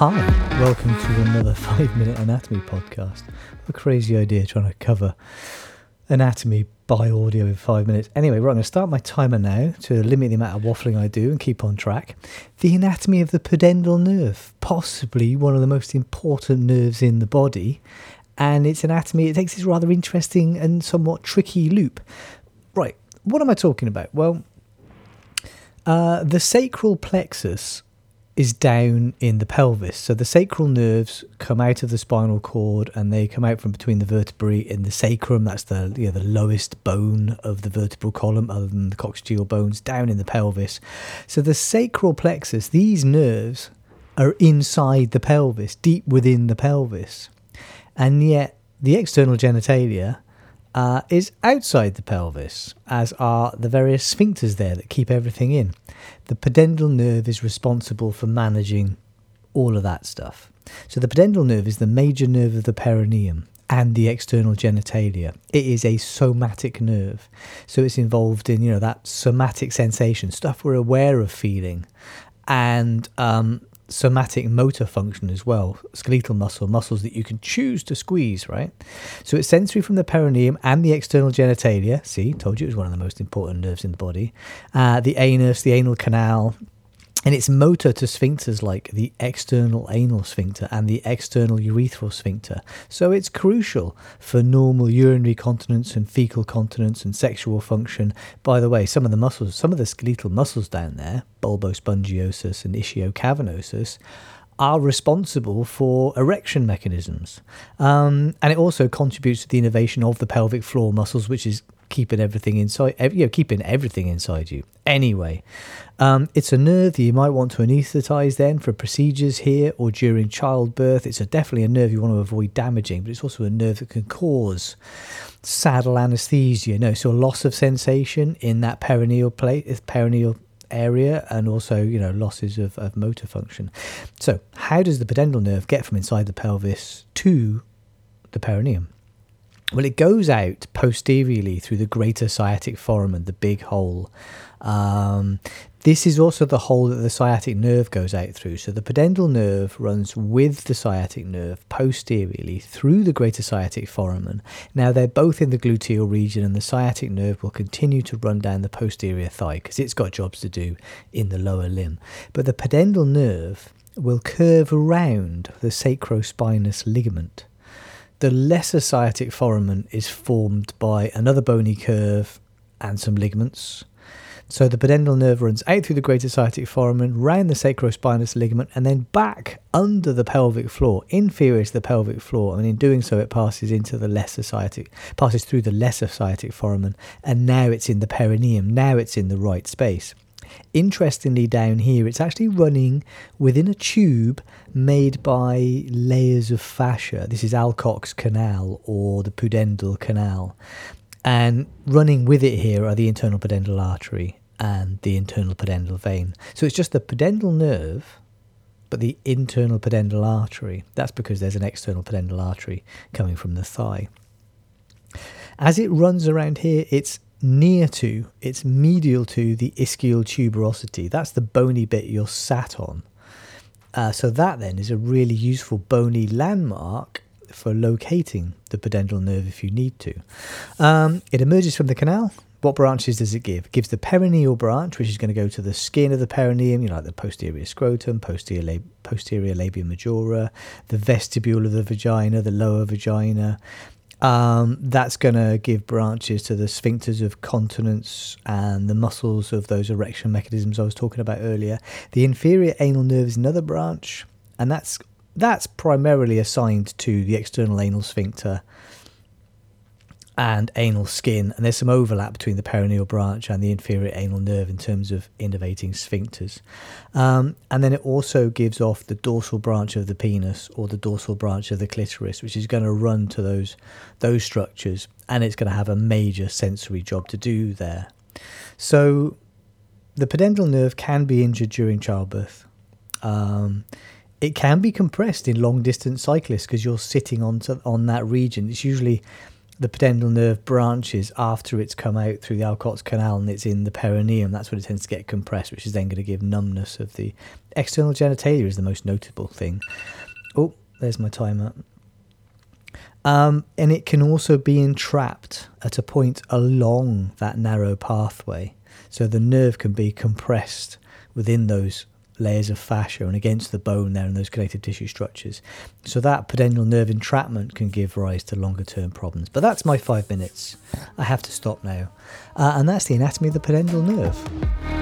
Hi, welcome to another five minute anatomy podcast. A crazy idea trying to cover anatomy by audio in five minutes. Anyway, right, I'm going to start my timer now to limit the amount of waffling I do and keep on track. The anatomy of the pudendal nerve, possibly one of the most important nerves in the body, and its anatomy, it takes this rather interesting and somewhat tricky loop. Right, what am I talking about? Well, uh, the sacral plexus is down in the pelvis. So the sacral nerves come out of the spinal cord and they come out from between the vertebrae in the sacrum. That's the you know, the lowest bone of the vertebral column, other than the coccygeal bones, down in the pelvis. So the sacral plexus, these nerves are inside the pelvis, deep within the pelvis, and yet the external genitalia uh, is outside the pelvis, as are the various sphincters there that keep everything in. The pudendal nerve is responsible for managing all of that stuff. So, the pudendal nerve is the major nerve of the perineum and the external genitalia. It is a somatic nerve. So, it's involved in, you know, that somatic sensation, stuff we're aware of feeling, and um, somatic motor function as well, skeletal muscle, muscles that you can choose to squeeze, right? So it's sensory from the perineum and the external genitalia. See, told you it was one of the most important nerves in the body. Uh, the anus, the anal canal, and it's motor to sphincters like the external anal sphincter and the external urethral sphincter. So it's crucial for normal urinary continence and fecal continence and sexual function. By the way, some of the muscles, some of the skeletal muscles down there, bulbospongiosus and ischiocavernosus, are responsible for erection mechanisms. Um, and it also contributes to the innervation of the pelvic floor muscles, which is keeping everything inside, you know, keeping everything inside you. Anyway, um, it's a nerve that you might want to anaesthetize then for procedures here or during childbirth. It's a, definitely a nerve you want to avoid damaging, but it's also a nerve that can cause saddle anesthesia. No, so a loss of sensation in that perineal plate, perineal area and also you know losses of, of motor function so how does the pudendal nerve get from inside the pelvis to the perineum well, it goes out posteriorly through the greater sciatic foramen, the big hole. Um, this is also the hole that the sciatic nerve goes out through. So the pudendal nerve runs with the sciatic nerve posteriorly through the greater sciatic foramen. Now they're both in the gluteal region, and the sciatic nerve will continue to run down the posterior thigh because it's got jobs to do in the lower limb. But the pudendal nerve will curve around the sacrospinous ligament the lesser sciatic foramen is formed by another bony curve and some ligaments. So the pudendal nerve runs out through the greater sciatic foramen, round the sacrospinous ligament, and then back under the pelvic floor, inferior to the pelvic floor. And in doing so, it passes into the lesser sciatic, passes through the lesser sciatic foramen, and now it's in the perineum. Now it's in the right space. Interestingly, down here, it's actually running within a tube made by layers of fascia. This is Alcock's canal or the pudendal canal. And running with it here are the internal pudendal artery and the internal pudendal vein. So it's just the pudendal nerve, but the internal pudendal artery. That's because there's an external pudendal artery coming from the thigh. As it runs around here, it's near to, it's medial to the ischial tuberosity. That's the bony bit you're sat on. Uh, so that then is a really useful bony landmark for locating the pudendal nerve if you need to. Um, it emerges from the canal. What branches does it give? It gives the perineal branch, which is going to go to the skin of the perineum, you know, like the posterior scrotum, posterior, lab- posterior labia majora, the vestibule of the vagina, the lower vagina, um, that's going to give branches to the sphincters of continence and the muscles of those erection mechanisms I was talking about earlier. The inferior anal nerve is another branch, and that's that's primarily assigned to the external anal sphincter and anal skin, and there's some overlap between the perineal branch and the inferior anal nerve in terms of innervating sphincters. Um, and then it also gives off the dorsal branch of the penis or the dorsal branch of the clitoris, which is going to run to those those structures, and it's going to have a major sensory job to do there. So, the pudendal nerve can be injured during childbirth. Um, it can be compressed in long distance cyclists because you're sitting on to, on that region. It's usually the pudendal nerve branches after it's come out through the Alcock's canal and it's in the perineum. That's when it tends to get compressed, which is then going to give numbness of the external genitalia is the most notable thing. Oh, there's my timer. Um, and it can also be entrapped at a point along that narrow pathway. So the nerve can be compressed within those layers of fascia and against the bone there and those connective tissue structures. So that pudendal nerve entrapment can give rise to longer term problems. But that's my five minutes. I have to stop now. Uh, and that's the anatomy of the pudendal nerve.